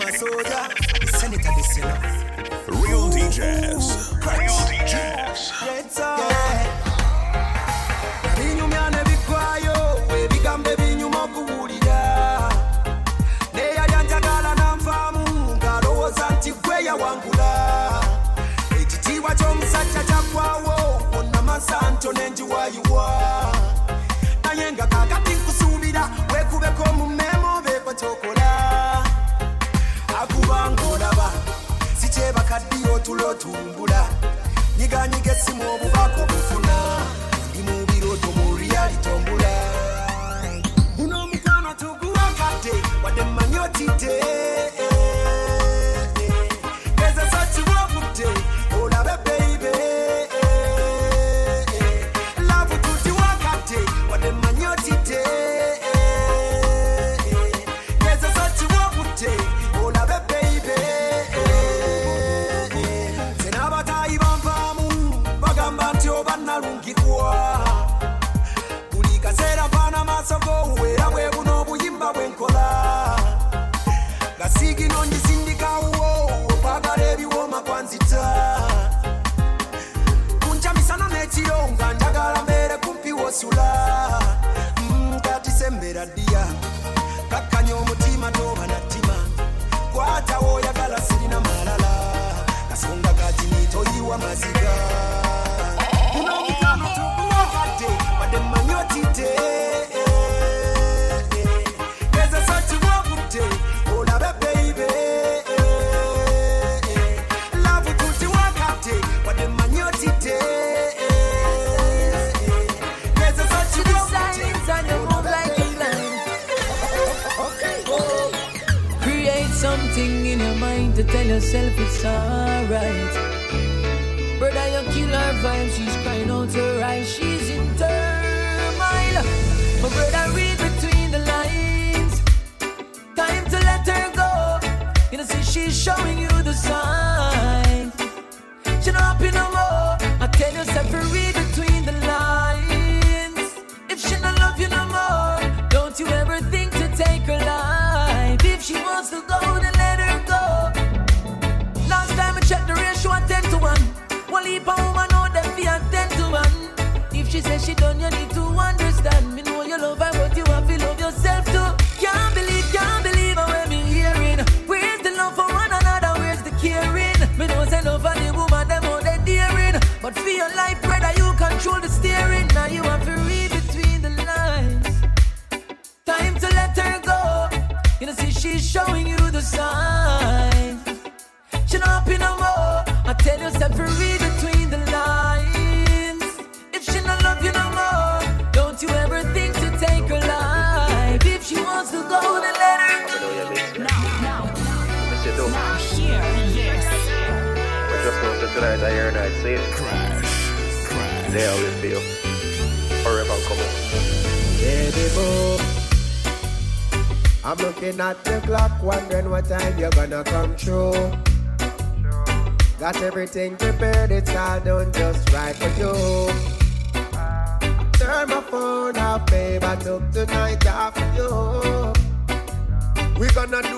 amasoja senator the sinner Real DJs. décimo ombro, a confusão. Something in your mind to tell yourself it's alright. Brother, you kill her vibe, she's crying out her eyes, she's in turmoil. But brother, read between the lines. Time to let her go. You know, see, she's showing you the signs. She not happy no more. I tell yourself to read forever come on. Baby boo, I'm looking at the clock, wondering what time you're gonna come through. Got everything prepared, it's all done just right for you. Turn my phone off, babe, I took tonight off for you. We're gonna do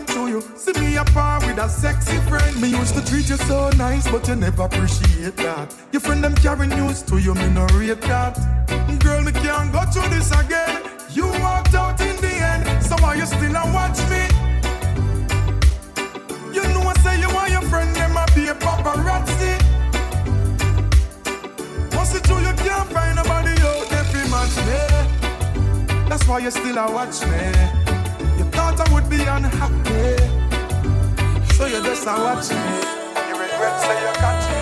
You see me apart with a sexy friend. Me used to treat you so nice, but you never appreciate that. Your friend them carry news to you, me no rate that. Girl, me can't go through this again. You walked out in the end, so why you still a watch me? You know I say you want your friend, them a be a paparazzi. Once it true, you can't find nobody out there fi match me. That's why you still a watch me. Be unhappy, so you just a watch me. One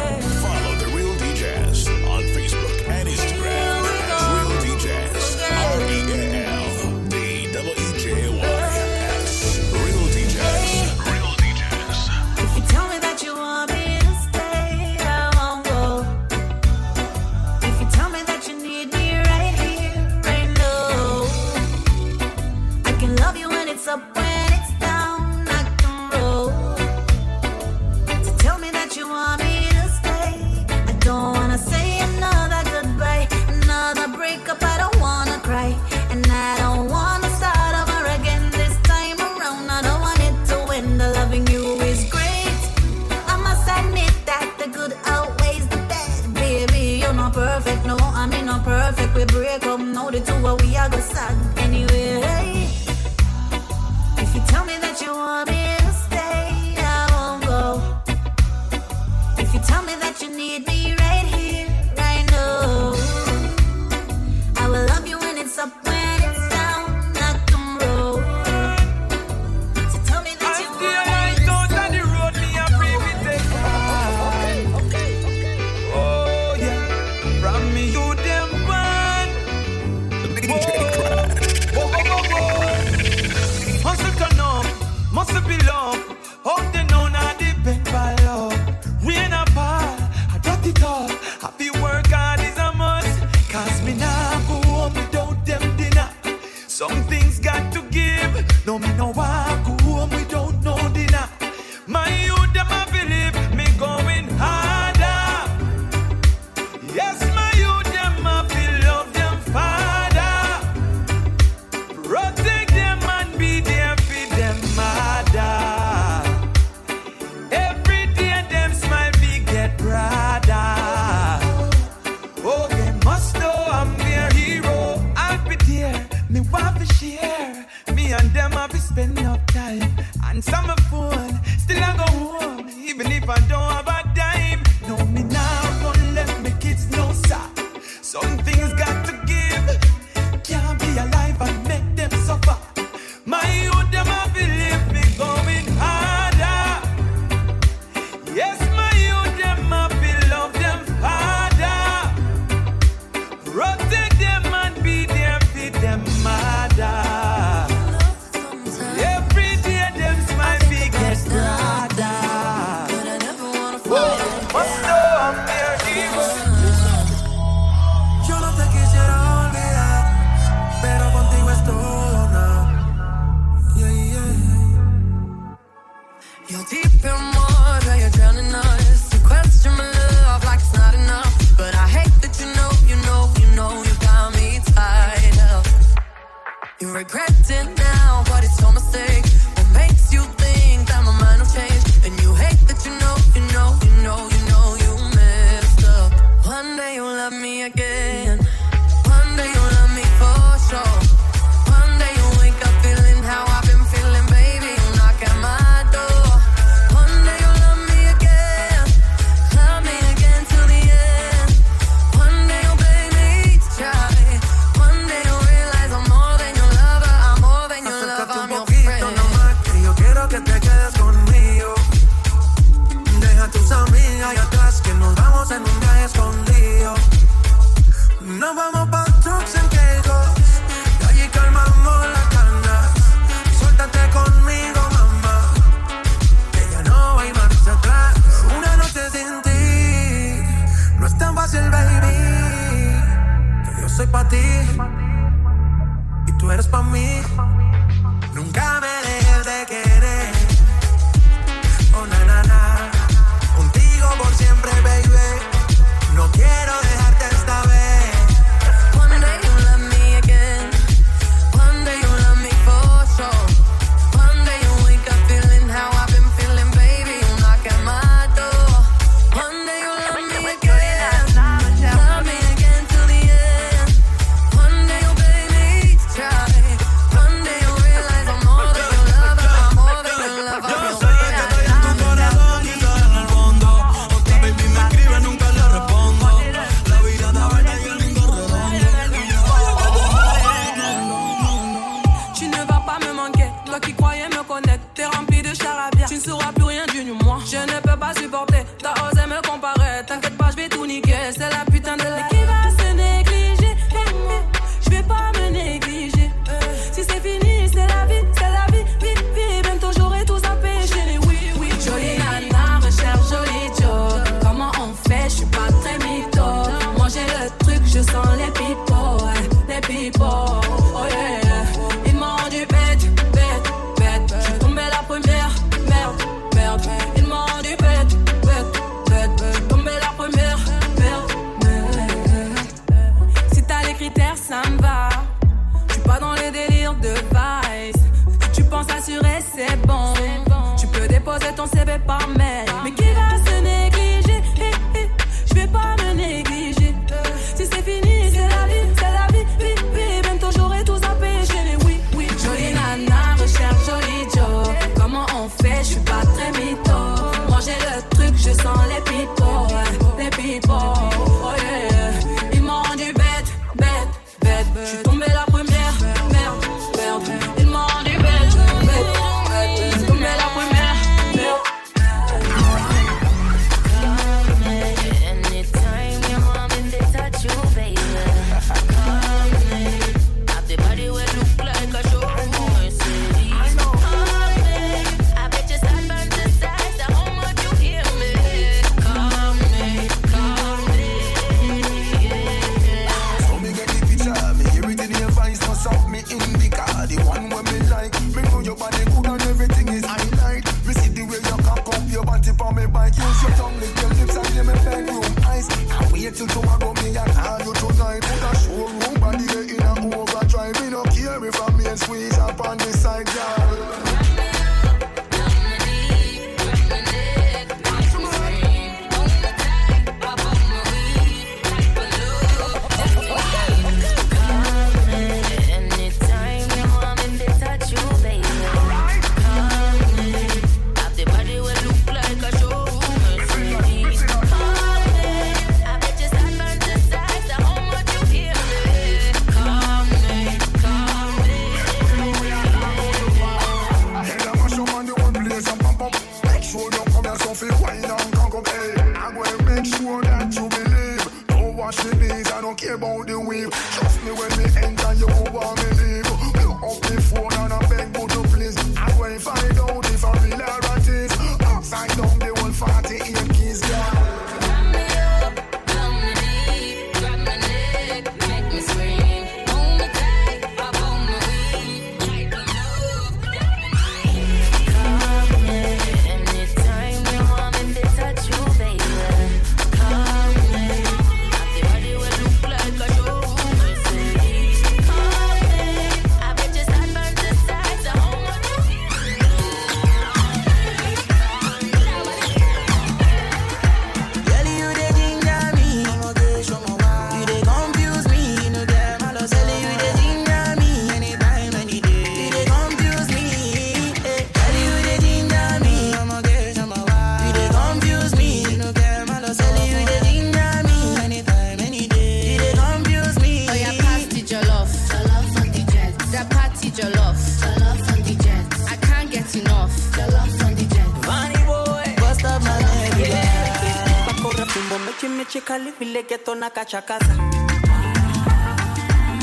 day na kachakaza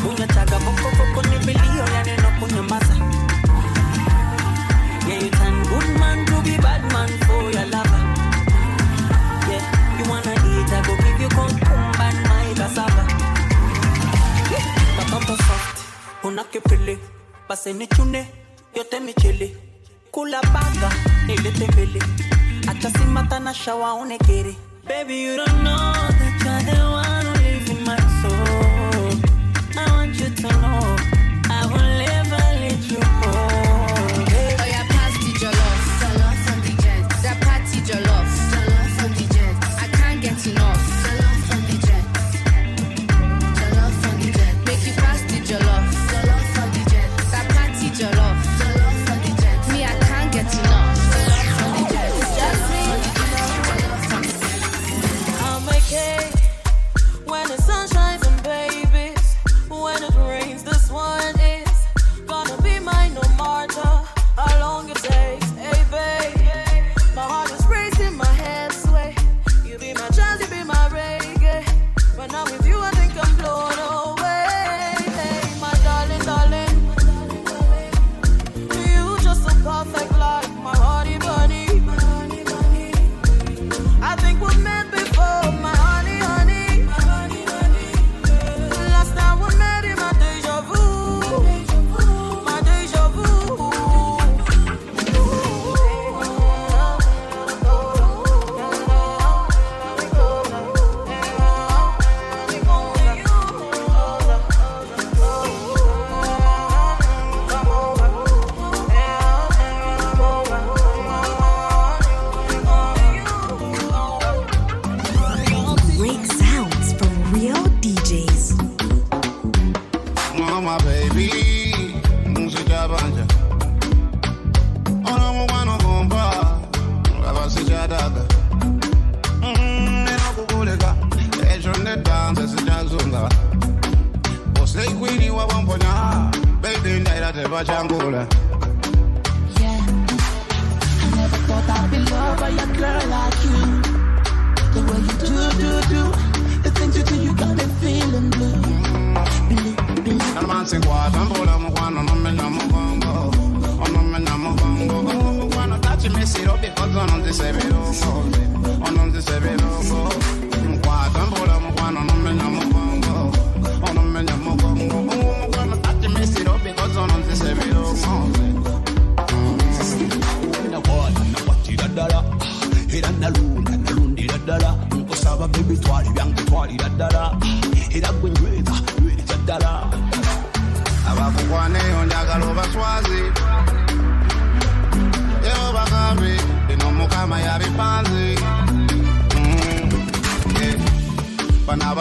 kunyachaga kokokoko ni bilio yani no kunyamaza yeah you turn good man to be bad man for your lover. Yeah you wanna eat i go give you and my cassava. Soft unakipili yote kula baga nilete acha simata na shawa baby you don't know cada one.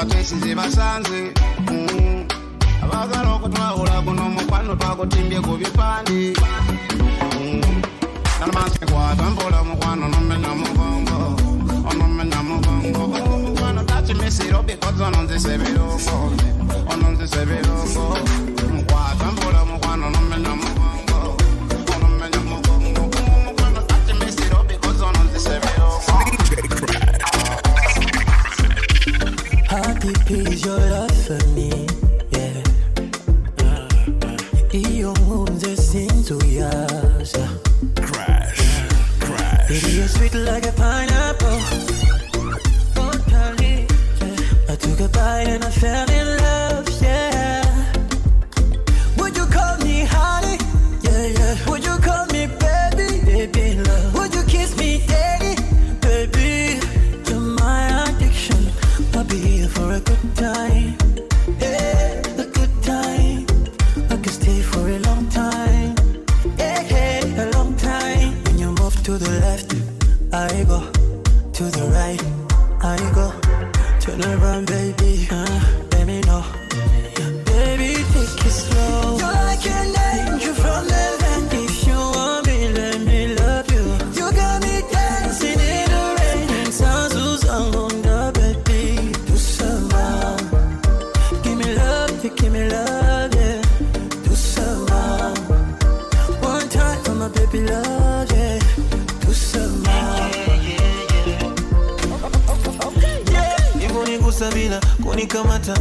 abeesize basanze. Mm. Abaagala okutwawula guno omukwano twagutimbye ku bipande. Mm. Nalmansikwata mpola omukwano nomena mugongo onomena mugongo. Omukwano takimesero bikozi ono nzisebera ogonze ono nzisebera ogonze I go to the right, I go turn around, baby. Uh, let me know, baby. Take it slow. kunikamata,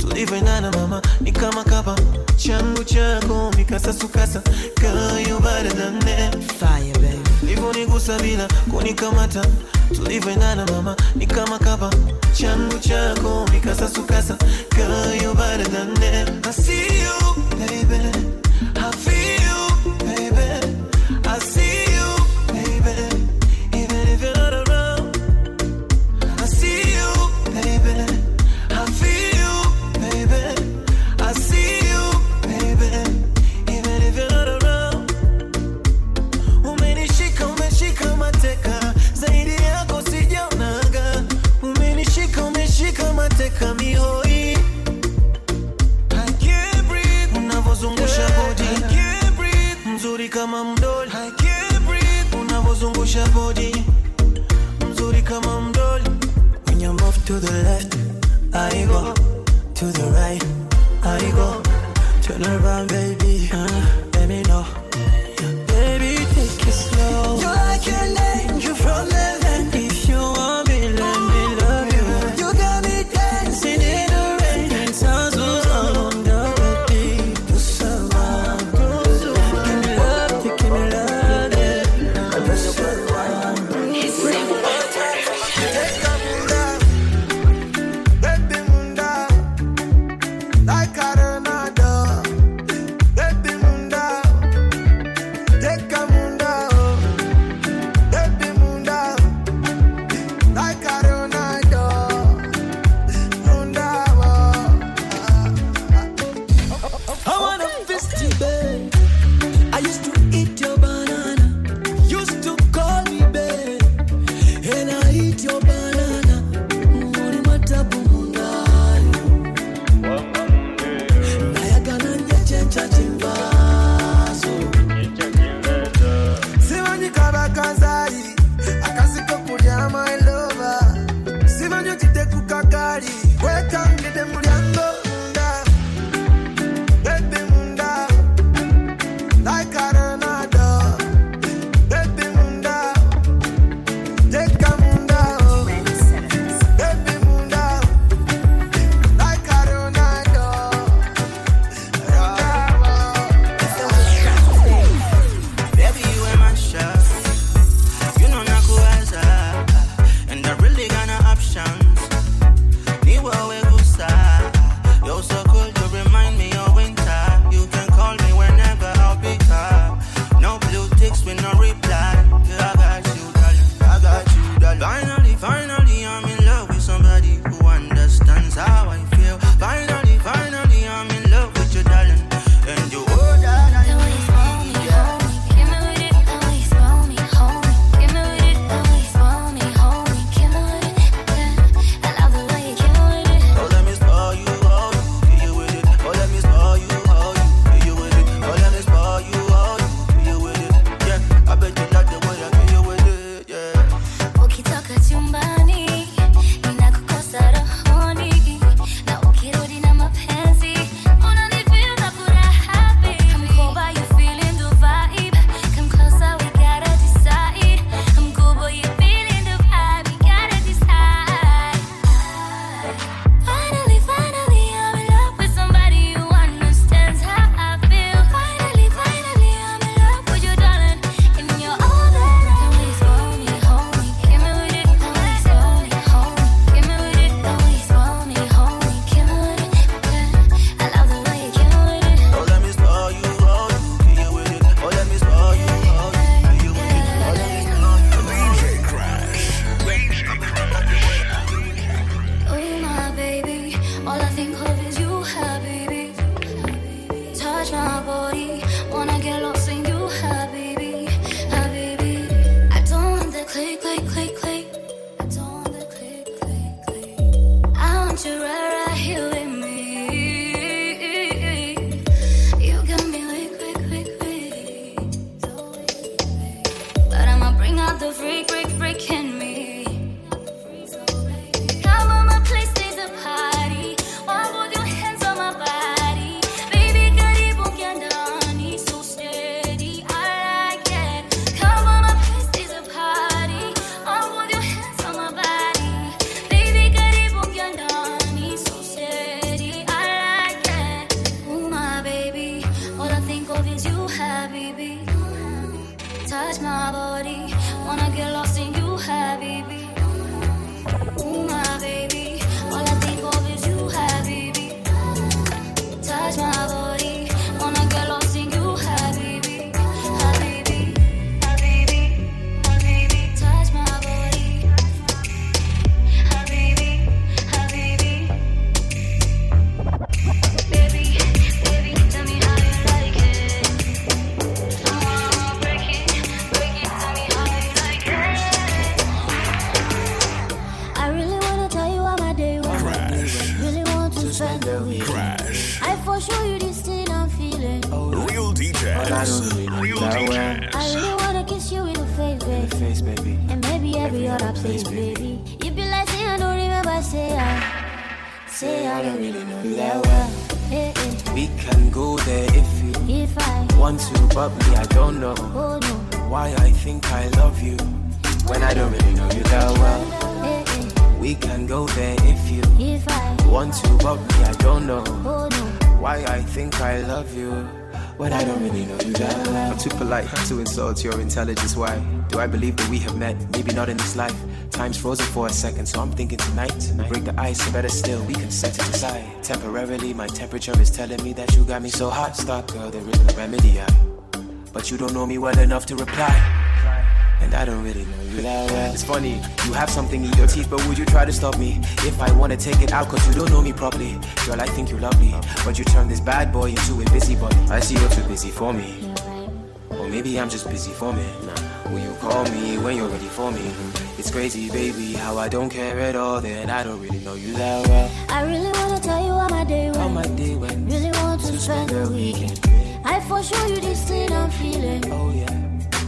tulivyoendana mama, ni kama kapa. Changu chako mikasasukasa kayo baada bila kunikamata, tulivyoendana mama, ni kapa. Changu chako mikasasukasa kayo baada your intelligence. Why do I believe that we have met? Maybe not in this life. Time's frozen for a second, so I'm thinking tonight. Break the ice, better still, we can set it aside. Temporarily, my temperature is telling me that you got me so hot. Stop, girl, there is no remedy. I, but you don't know me well enough to reply. And I don't really know you that well. It's funny, you have something in your teeth, but would you try to stop me? If I wanna take it out, cause you don't know me properly. Girl, I think you're lovely, but you turn this bad boy into a busybody. I see you're too busy for me. Or maybe I'm just busy for me. Nah, will you call me when you're ready for me? Hmm, it's crazy, baby, how I don't care at all. Then I don't really know you that well. I really wanna tell you how my day went. How my day went. Really want to To spend the weekend. weekend. I for sure you this thing I'm feeling. Oh yeah,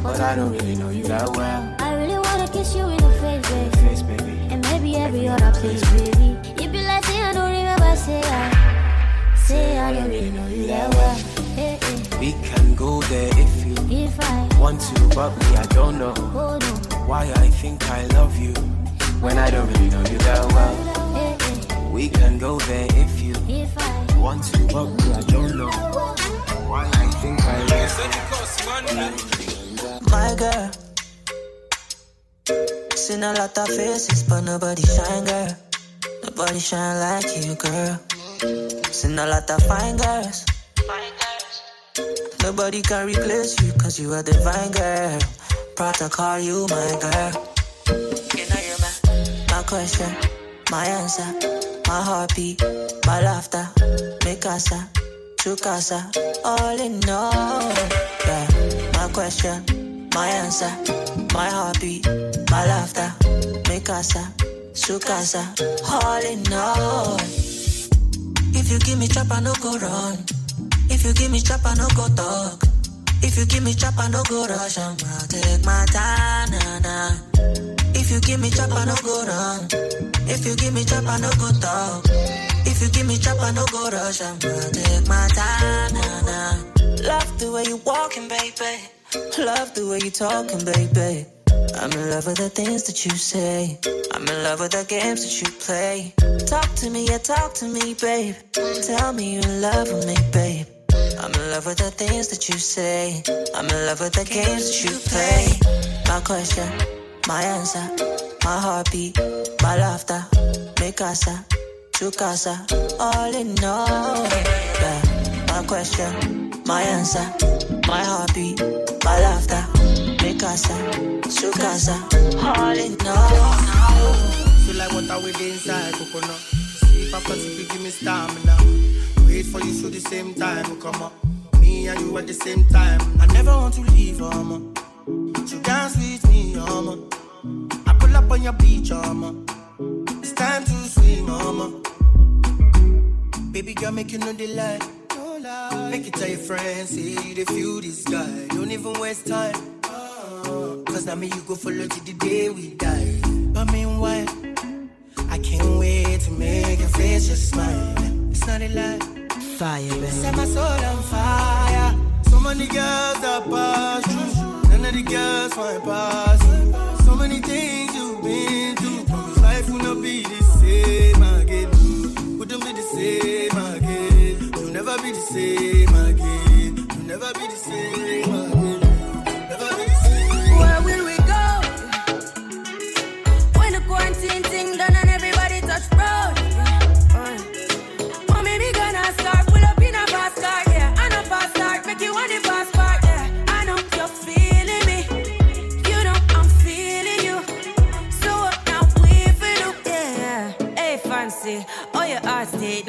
but I don't really know you that well. I really wanna kiss you in the face, baby. Face, baby. And maybe every other place, baby. You be like, say I don't remember, say I, say I don't really know you that well. Hey, hey. We can go there if you If I, want to, but me, I don't know oh no, why I think I love you when I don't really know you that well. hey, hey. We can go there if you If I, want to, but me, I don't know why I think I love you. My girl. Seen a lot of faces, but nobody shine, girl. Nobody shine like you, girl. Seen a lot of fine girls. Nobody can replace you, cause you are divine, girl. Proud to call you my girl. You know you're my, my question, my answer, my heartbeat, my laughter, mi casa, tu casa, all in all. Yeah, my question, my answer, my heartbeat, my laughter, mi casa, su casa, all in all. If you give me chop, I no go run. If you give me chop, I no go talk. If you give me chop, I no go rush. I'm gonna take my time, nah, nah. If you give me chop, I no go run. If you give me chop, I no go talk. If you give me chop, I no go rush. I'm gonna take my time, nah, nah. Love the way you walking, baby. Love the way you talking, baby. I'm in love with the things that you say. I'm in love with the games that you play. Talk to me, yeah, talk to me, babe. Tell me you're in love with me, babe. I'm in love with the things that you say. I'm in love with the games that you play. My question, my answer, my heartbeat, my laughter, mi casa, tu casa, all in all. Yeah. My question, my answer, my heartbeat, my laughter, mi casa, su casa, all in all. Feel like water with the inside coconut. See if I if give me stamina. Wait for you so the same time come up. Me and you at the same time. I never want to leave, um. So dance with me, um. I pull up on your beach, um. It's time to swim, um. Baby girl, make you know the lie. Make it tell your friends, say you the feel this guy. Don't even waste time. Uh, Cause now me you go follow till the day we die. But meanwhile, I can't wait to make your face just smile. It's not a lie. Fire, baby. Set my soul on fire. So many girls that pass through. None of the girls find pass. So many things you've been through. Promise life will not be the same again. Wouldn't be the same again. You'll never be the same again. You'll never be the same again.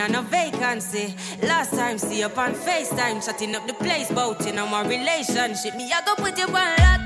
Now no vacancy. Last time, see you on FaceTime, chatting up the place, you know my relationship. Me, I go put you on lockdown.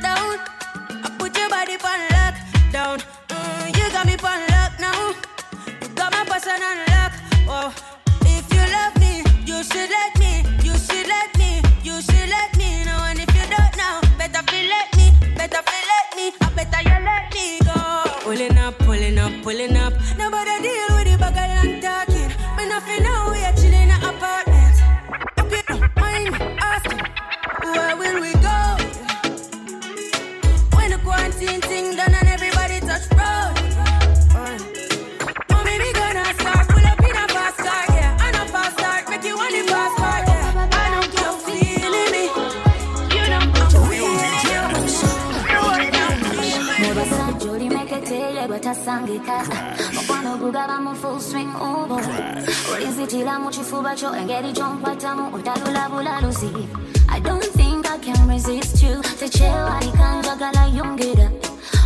tekyewalika njagala yongera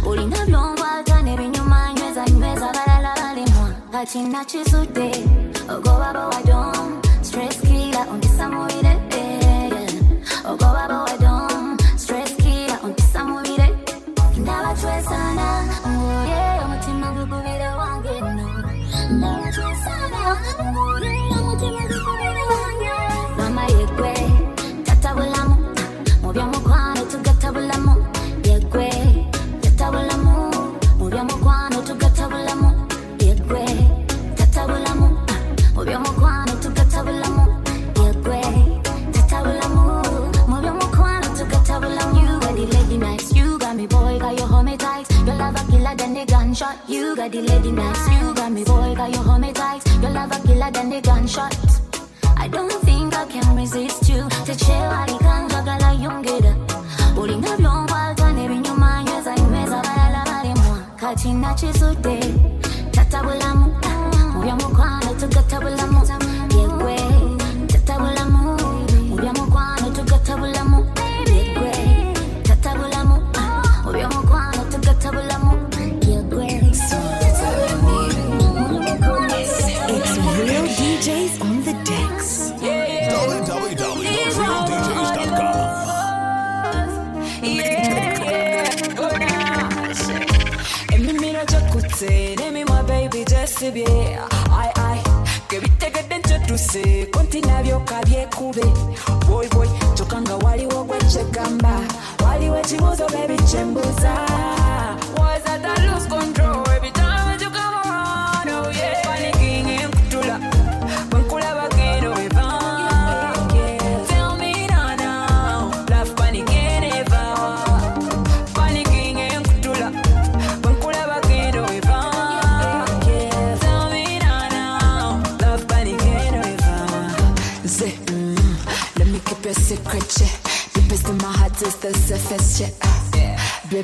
olina byonkwata n'ebinyuma nyweza nyweza balala balemwa kati nakizudde ogoba bowadom stress kila ondisa mubira the lady nights. You got me, boy, got your homie tight. Your love a killer than the gunshot. I don't think I can resist you. Te lleva y canta la yonguera. Bowling avión, balcón, eres mi mañana, y mesa para la madre, moi. Cachina, chisote. bébé aïe aïe que vite que dentro tu sais continue à vieux cabier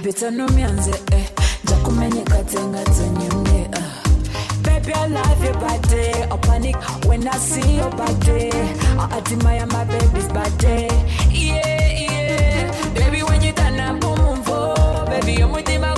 Eh. eh. Baby, I love your body. I panic when I see your body. I admire my baby's body. Yeah, yeah. Baby, when you turn up, boom, boom, boom. Baby, you're with him.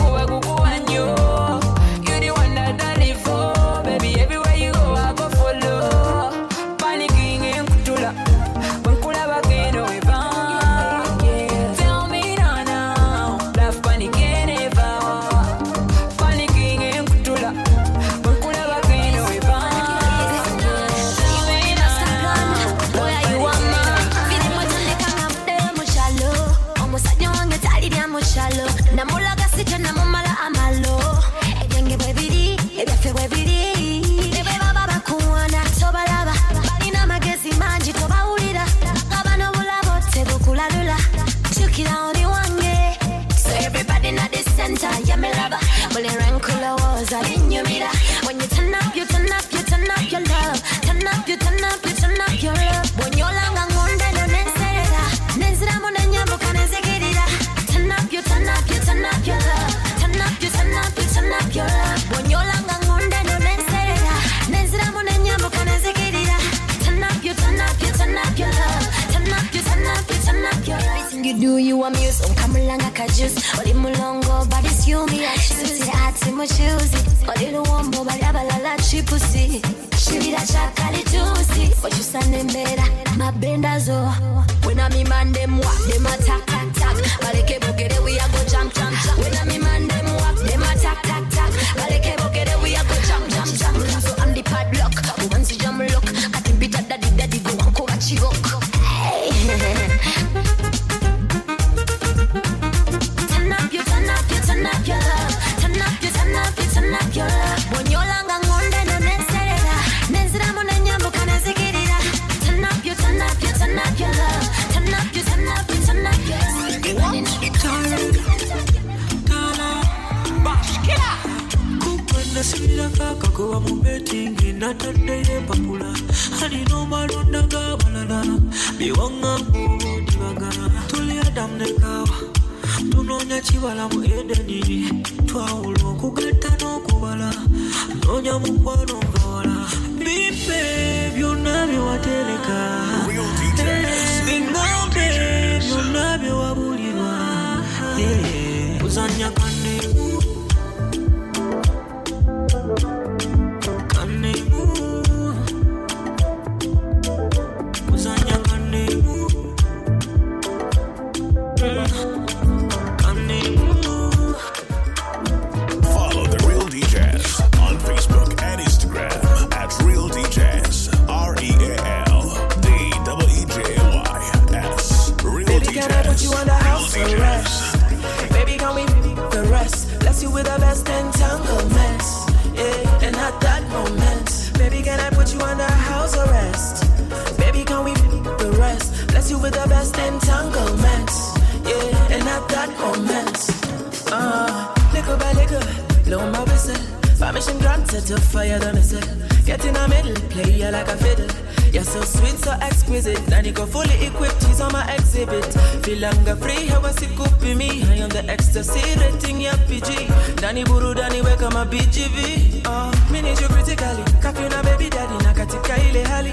good anyway kama BGV uh, need you critically. Kafyuna baby daddy. Na katika ile hali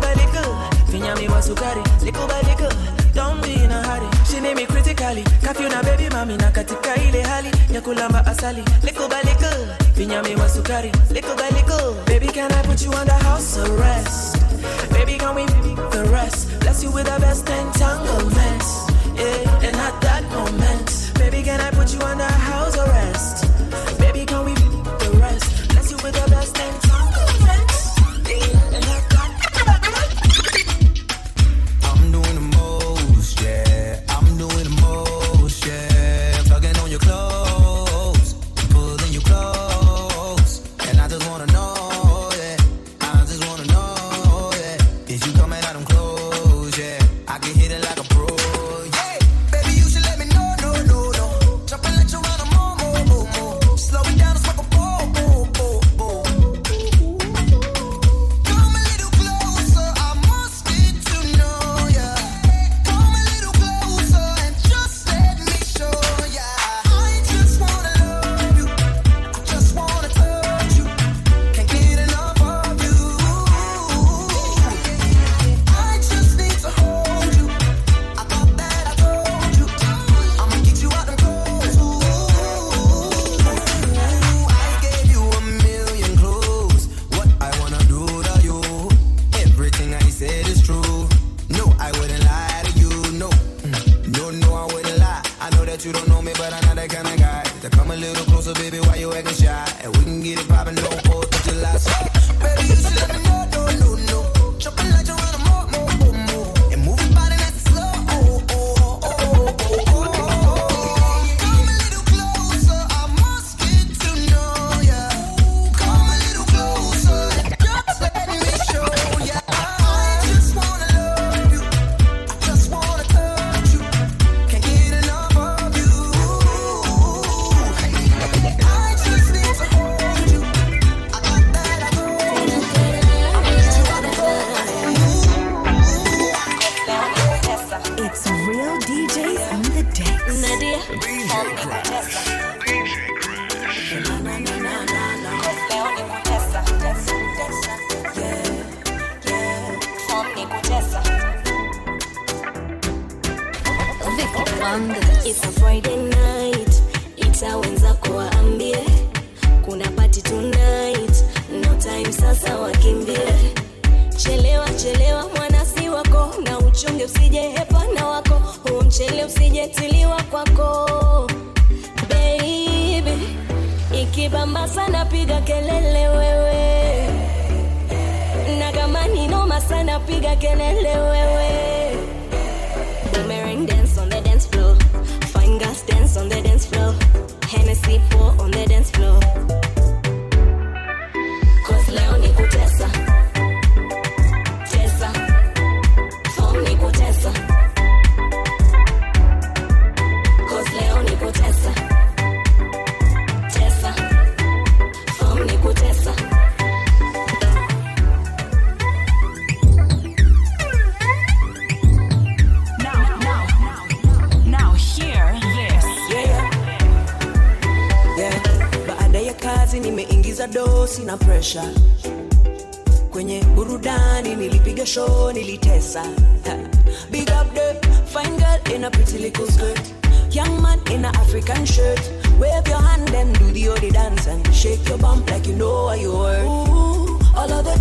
by little, asali mi wasukari. Little by little, don't be in a hurry. She need me critically. Kafyuna baby mami na katika ile hali by little, asali mi wasukari. Little by little, baby can I put you under house arrest? Baby can we the rest? Bless you with the best entanglements. Yeah and at that moment baby can I put you on the house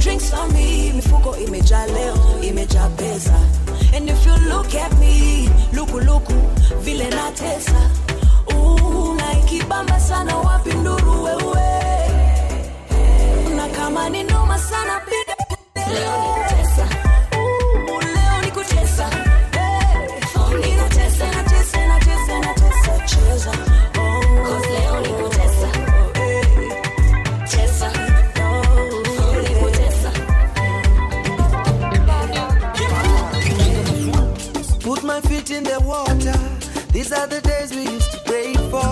drinks for me, mifuko imejaa leo, imejaa pesa. And if you look at me, luku luku, vile natesa. Unaikibamba sana wapinduru wewe, na kama ni noma sana These are the days we used to pray for.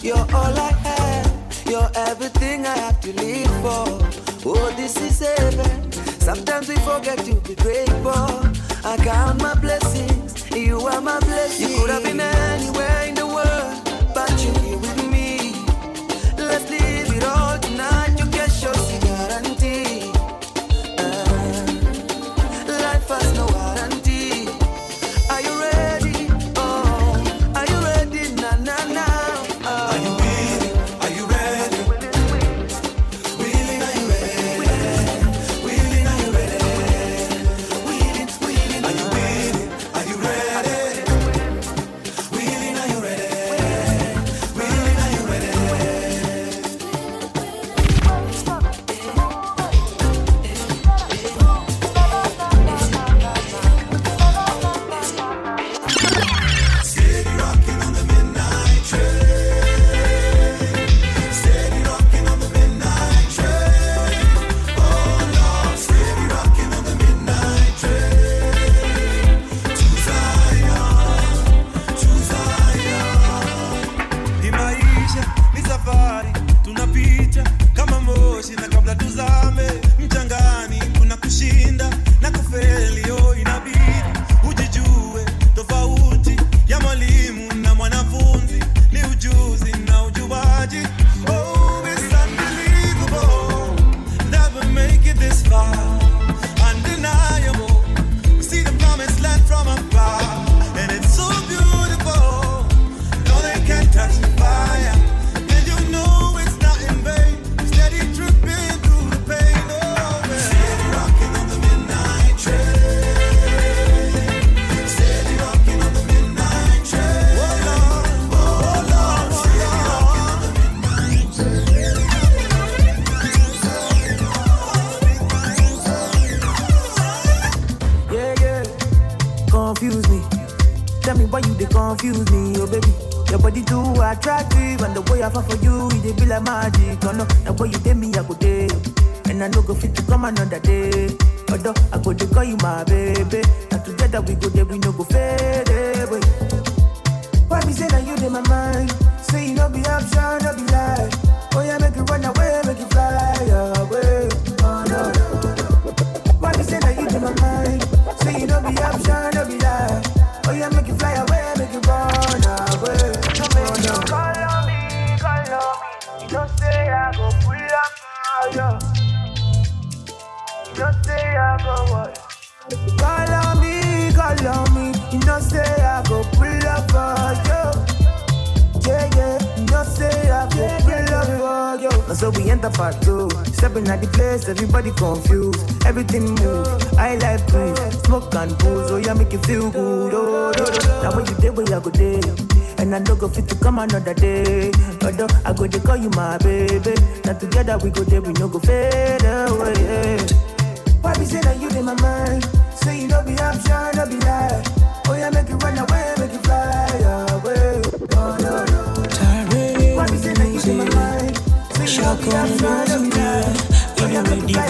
You're all I have. You're everything I have to live for. Oh, this is heaven. Sometimes we forget to be grateful. I count my blessings. You are my blessing. You could have been anywhere in the world.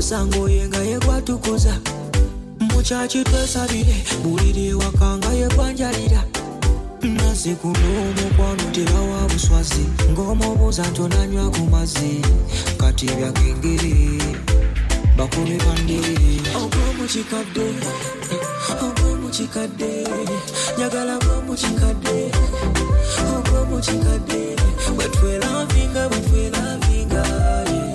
twesanga oye nga yekwatukuza mukyaki twesabire buliri ewaka nga yekwanjalira naze kuno omukwano tebawa buswazi ng'omubuuza nti onanywa ku mazzi. Kati byakengere bakube bandere. Ogwomukikadde ogwomukikadde njagala gwomukikadde ogwomukikadde bwetwelavinga bwetwelavinga yeah.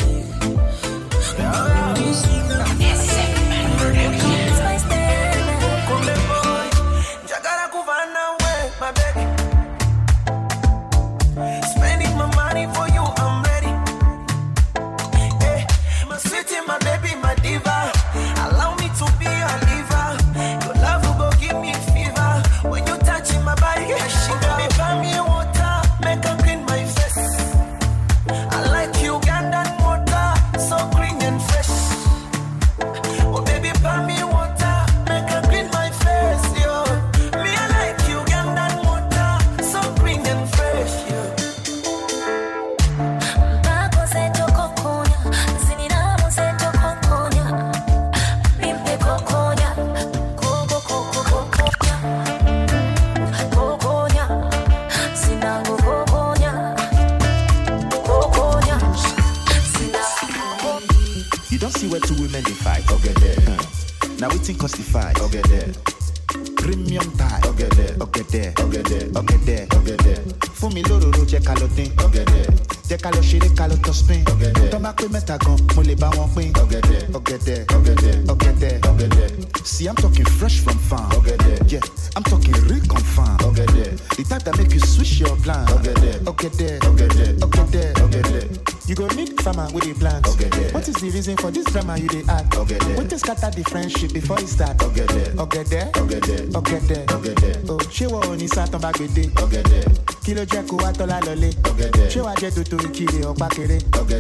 Ò ní sátán bá gbèdé? There. Kí ló jẹ́ kó wá tọ́lá lọlé? There. Ṣé wàá jẹ́ tuntun ìkiri ọ̀pá kéré? Okay,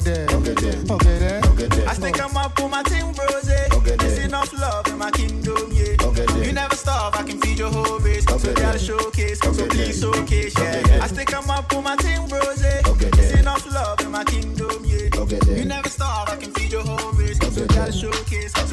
there. Okay, there. I stick 'em up for my team, bros. eh. It's enough love in my kingdom, yeah. You never starve, I can feed your whole race. So gotta showcase, so please showcase, yeah. I stick 'em up for my team, bros. eh. It's enough love in my kingdom, yeah. You never starve, I can feed your whole race. So gotta showcase, so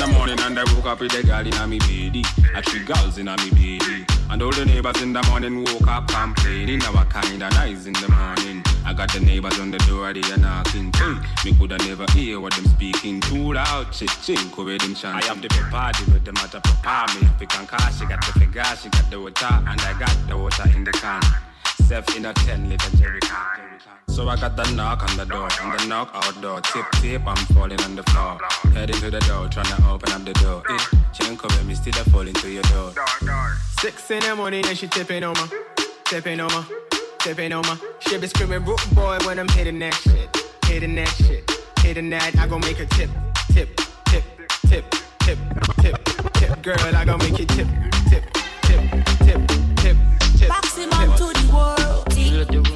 the morning and I woke up with a girl in a me bed. I three girls in a me bed. And all the neighbors in the morning woke up complaining. Now I kinda nice in the morning. I got the neighbors on the door, they are knocking. Hey, me coulda never hear what them speaking. Too loud, chit ching, where them chanting. I have the party with the papa. Me have the conca, she got the figure, she got the water, and I got the water in the can. Self in a 10 liter jerry can. So I got the knock on the door, and the knock outdoor. Tip, tip, I'm falling on the floor. Heading to the door, trying to open up the door. Eh, ain't come me, still I fall into your door. Six in the morning and she tipping on my, tipping on my, tipping on my. She be screaming root boy when I'm hitting that shit, hitting that shit, hitting that. I gon' make her tip, tip, tip, tip, tip, tip, tip. Girl, I gon' make you tip, tip, tip, tip, tip, tip. Maximum to.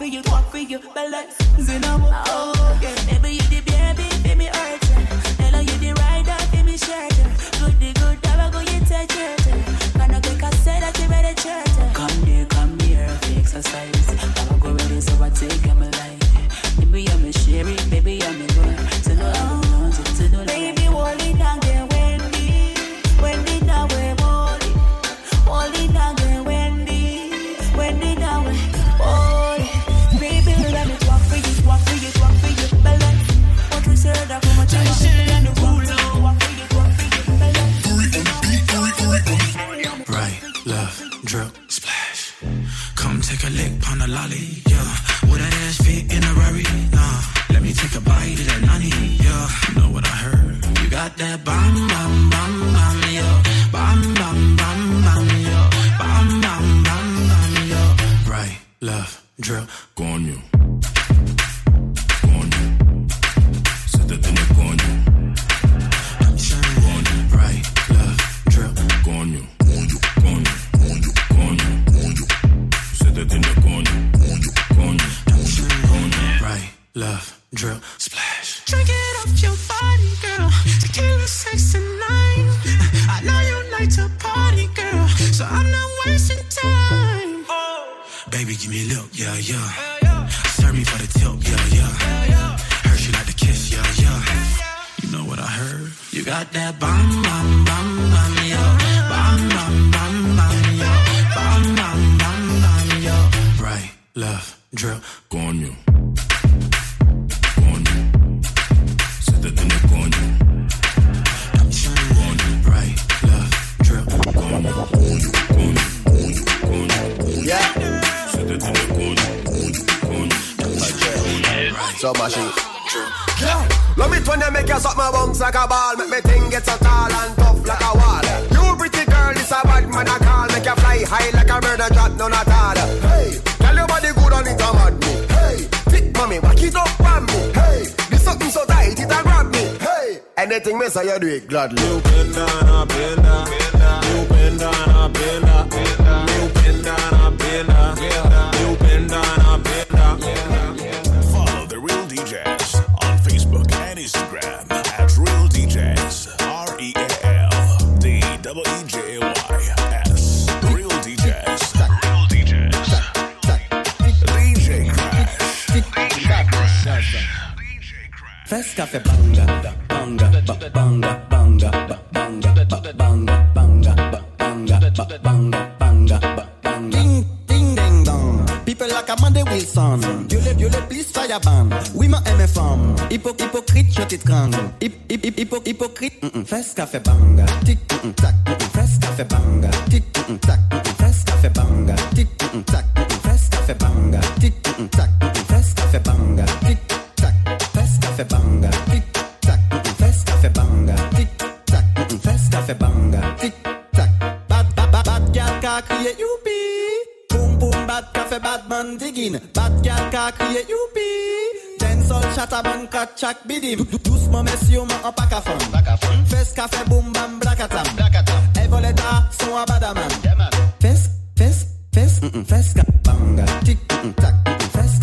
for you, talk for you, talk for you. Balance. take a lick on a lolly, yeah. Would that ass fit in a Rari? Nah. Let me take a bite of that nani, yeah. You know what I heard? You got that bomb, bomb, bomb, bomb, yo. Bomb, bomb, bomb, bomb, yo. Bomb, bomb, bomb, bomb, yo. Right, left, drill. gladly. Fes ka fe banga, banga, banga, banga, banga, banga, banga, banga, banga, banga, banga, banga. Ding, ding, ding, dong. People like Amanda Wilson. Viole, viole, please fire ban. Oui, ma aime femme. Hypo, hypocrite, je t'étrangle. Hip, hip, hip, hip, hypocrite. Fes ka fe banga, tic, tac. Fes ka fe banga, tic, tac. begin. Bad girl ka kriye youpi. Den sol chata ban ka chak bidim. Doucement messieurs man en pack à fond. Fes ka fe boum bam blakatam. Evoleta son abadaman. Fes, fes, fes, fes ka banga. Tic, tac, fes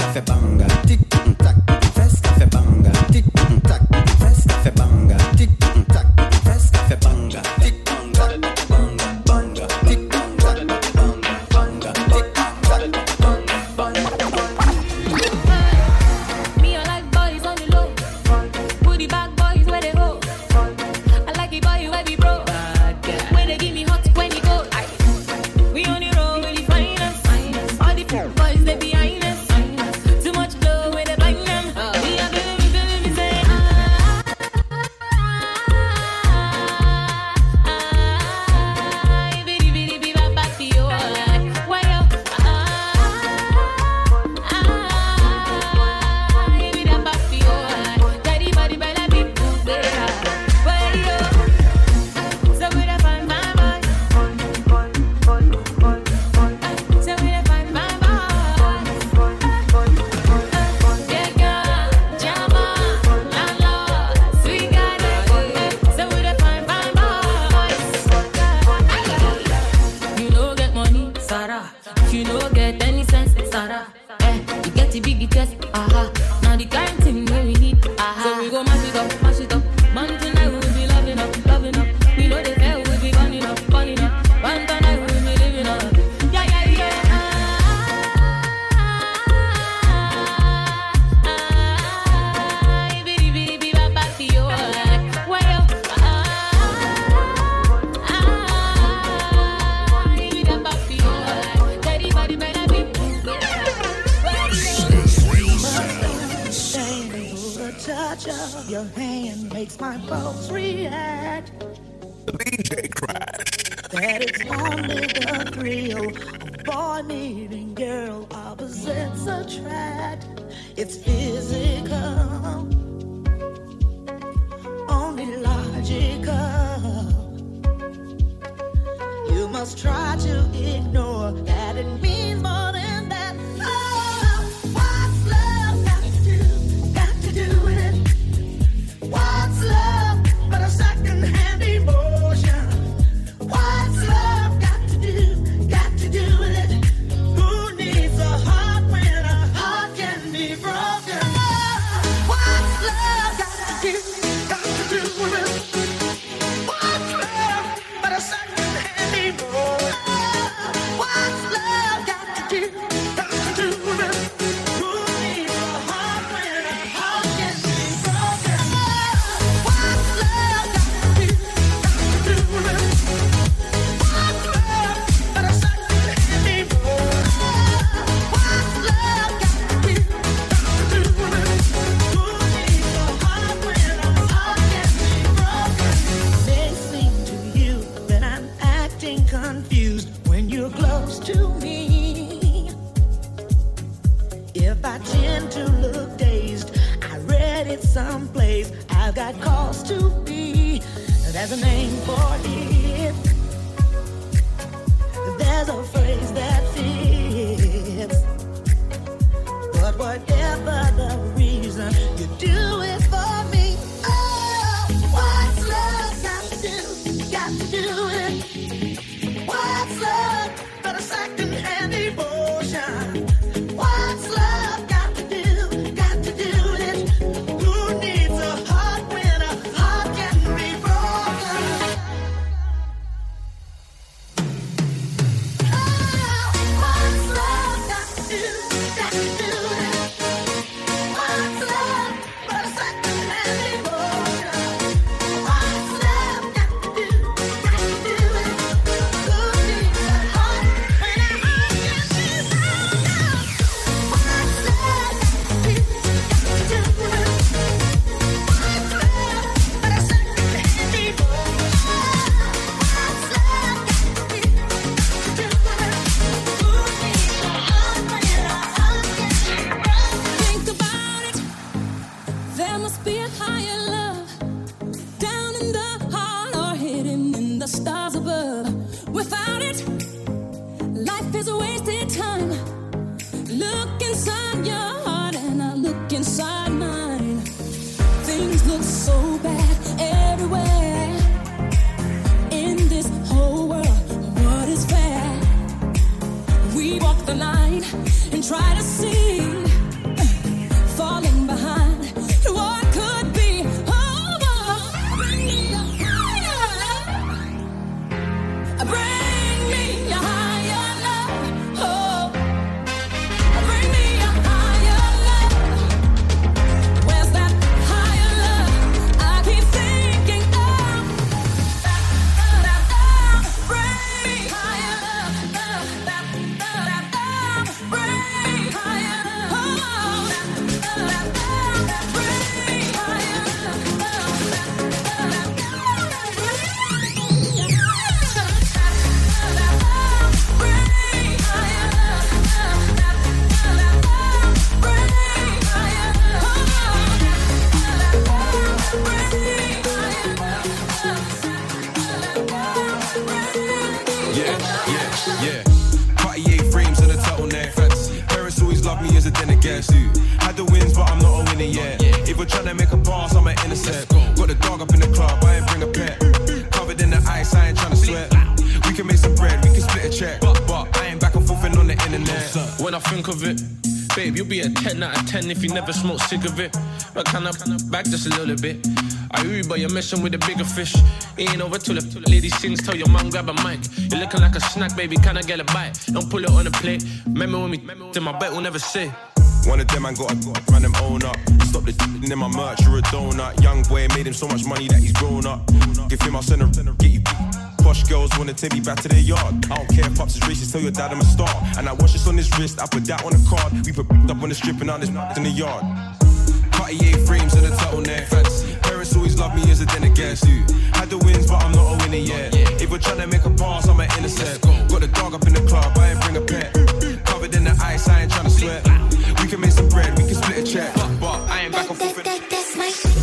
smoke sick of it. But kinda back just a little bit. I you, but you're messing with the bigger fish. Ain't over till the lady sings. Tell your mom grab a mic. You're looking like a snack, baby. Can I get a bite? Don't pull it on the plate. Remember when we did my bet, we'll never say. One of them I got a run them own up. Stop the in my merch, you're a donut. Young boy made him so much money that he's grown up. Give him, I'll send a get you Posh girls wanna take me back to their yard. I don't care if pops is racist, tell your dad I'm a star. And I watch this on his wrist, I put that on a card. We put up on the strip and out this in the yard. Cartier frames and a turtleneck. Fancy. Parents always love me as a dinner guest. Had the wins, but I'm not a winner yet. If we're trying to make a pass, I'm an innocent. Got the dog up in the club, I ain't bring a pet. Covered in the ice, I ain't trying to sweat. We can make some bread, we can split a check. But I ain't back and forth. That, that, that's my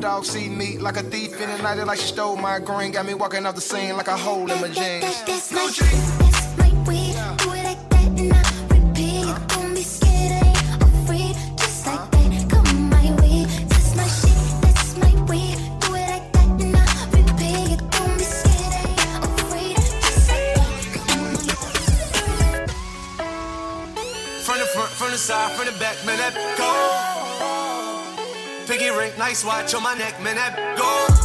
dog see me like a thief in the night, like she stole my green. Got me walking off the scene like a hole in my jeans. nice watch on my neck, man, that gold.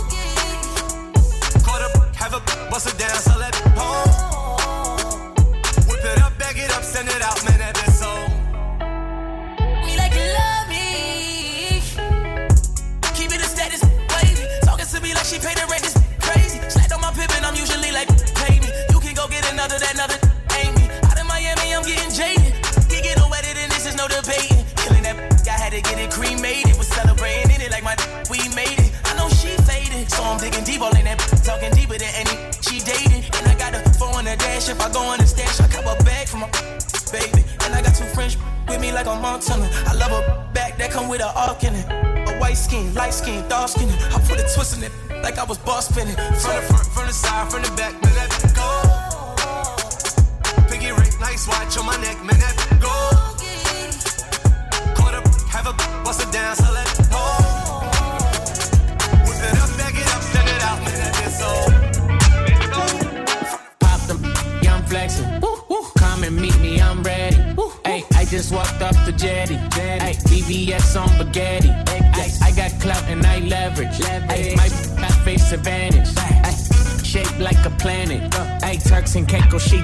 spinning.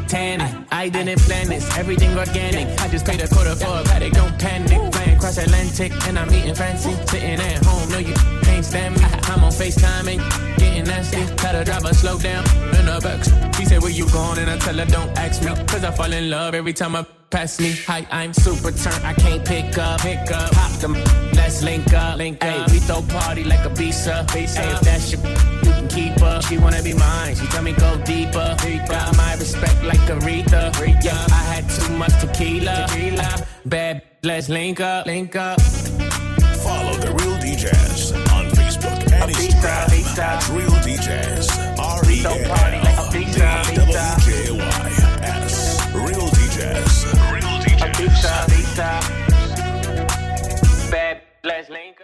tanning. I didn't plan this, everything organic. I just paid a quarter for a paddock, don't panic. Flying cross Atlantic, and I'm eating fancy. Sitting at home, no, you can't stand me. I'm on FaceTime and getting nasty. Tell the driver, slow down, in the box. She said, Where you going? And I tell her, Don't ask me. Cause I fall in love every time I pass me. Hi, I'm super turned, I can't pick up. Pick up, pop them, let's link up. Link up. Ay, we throw party like a visa. visa. If that's your keeper. She wanna be mine, she tell me go deeper. Got my respect like Aretha. Yeah, I had too much tequila. tequila. Bad, let's link up, link up. Follow the Real DJs on Facebook and Instagram. At Real DJs. R E L D W J Y S. Real DJs. Real DJs. Bad, let's link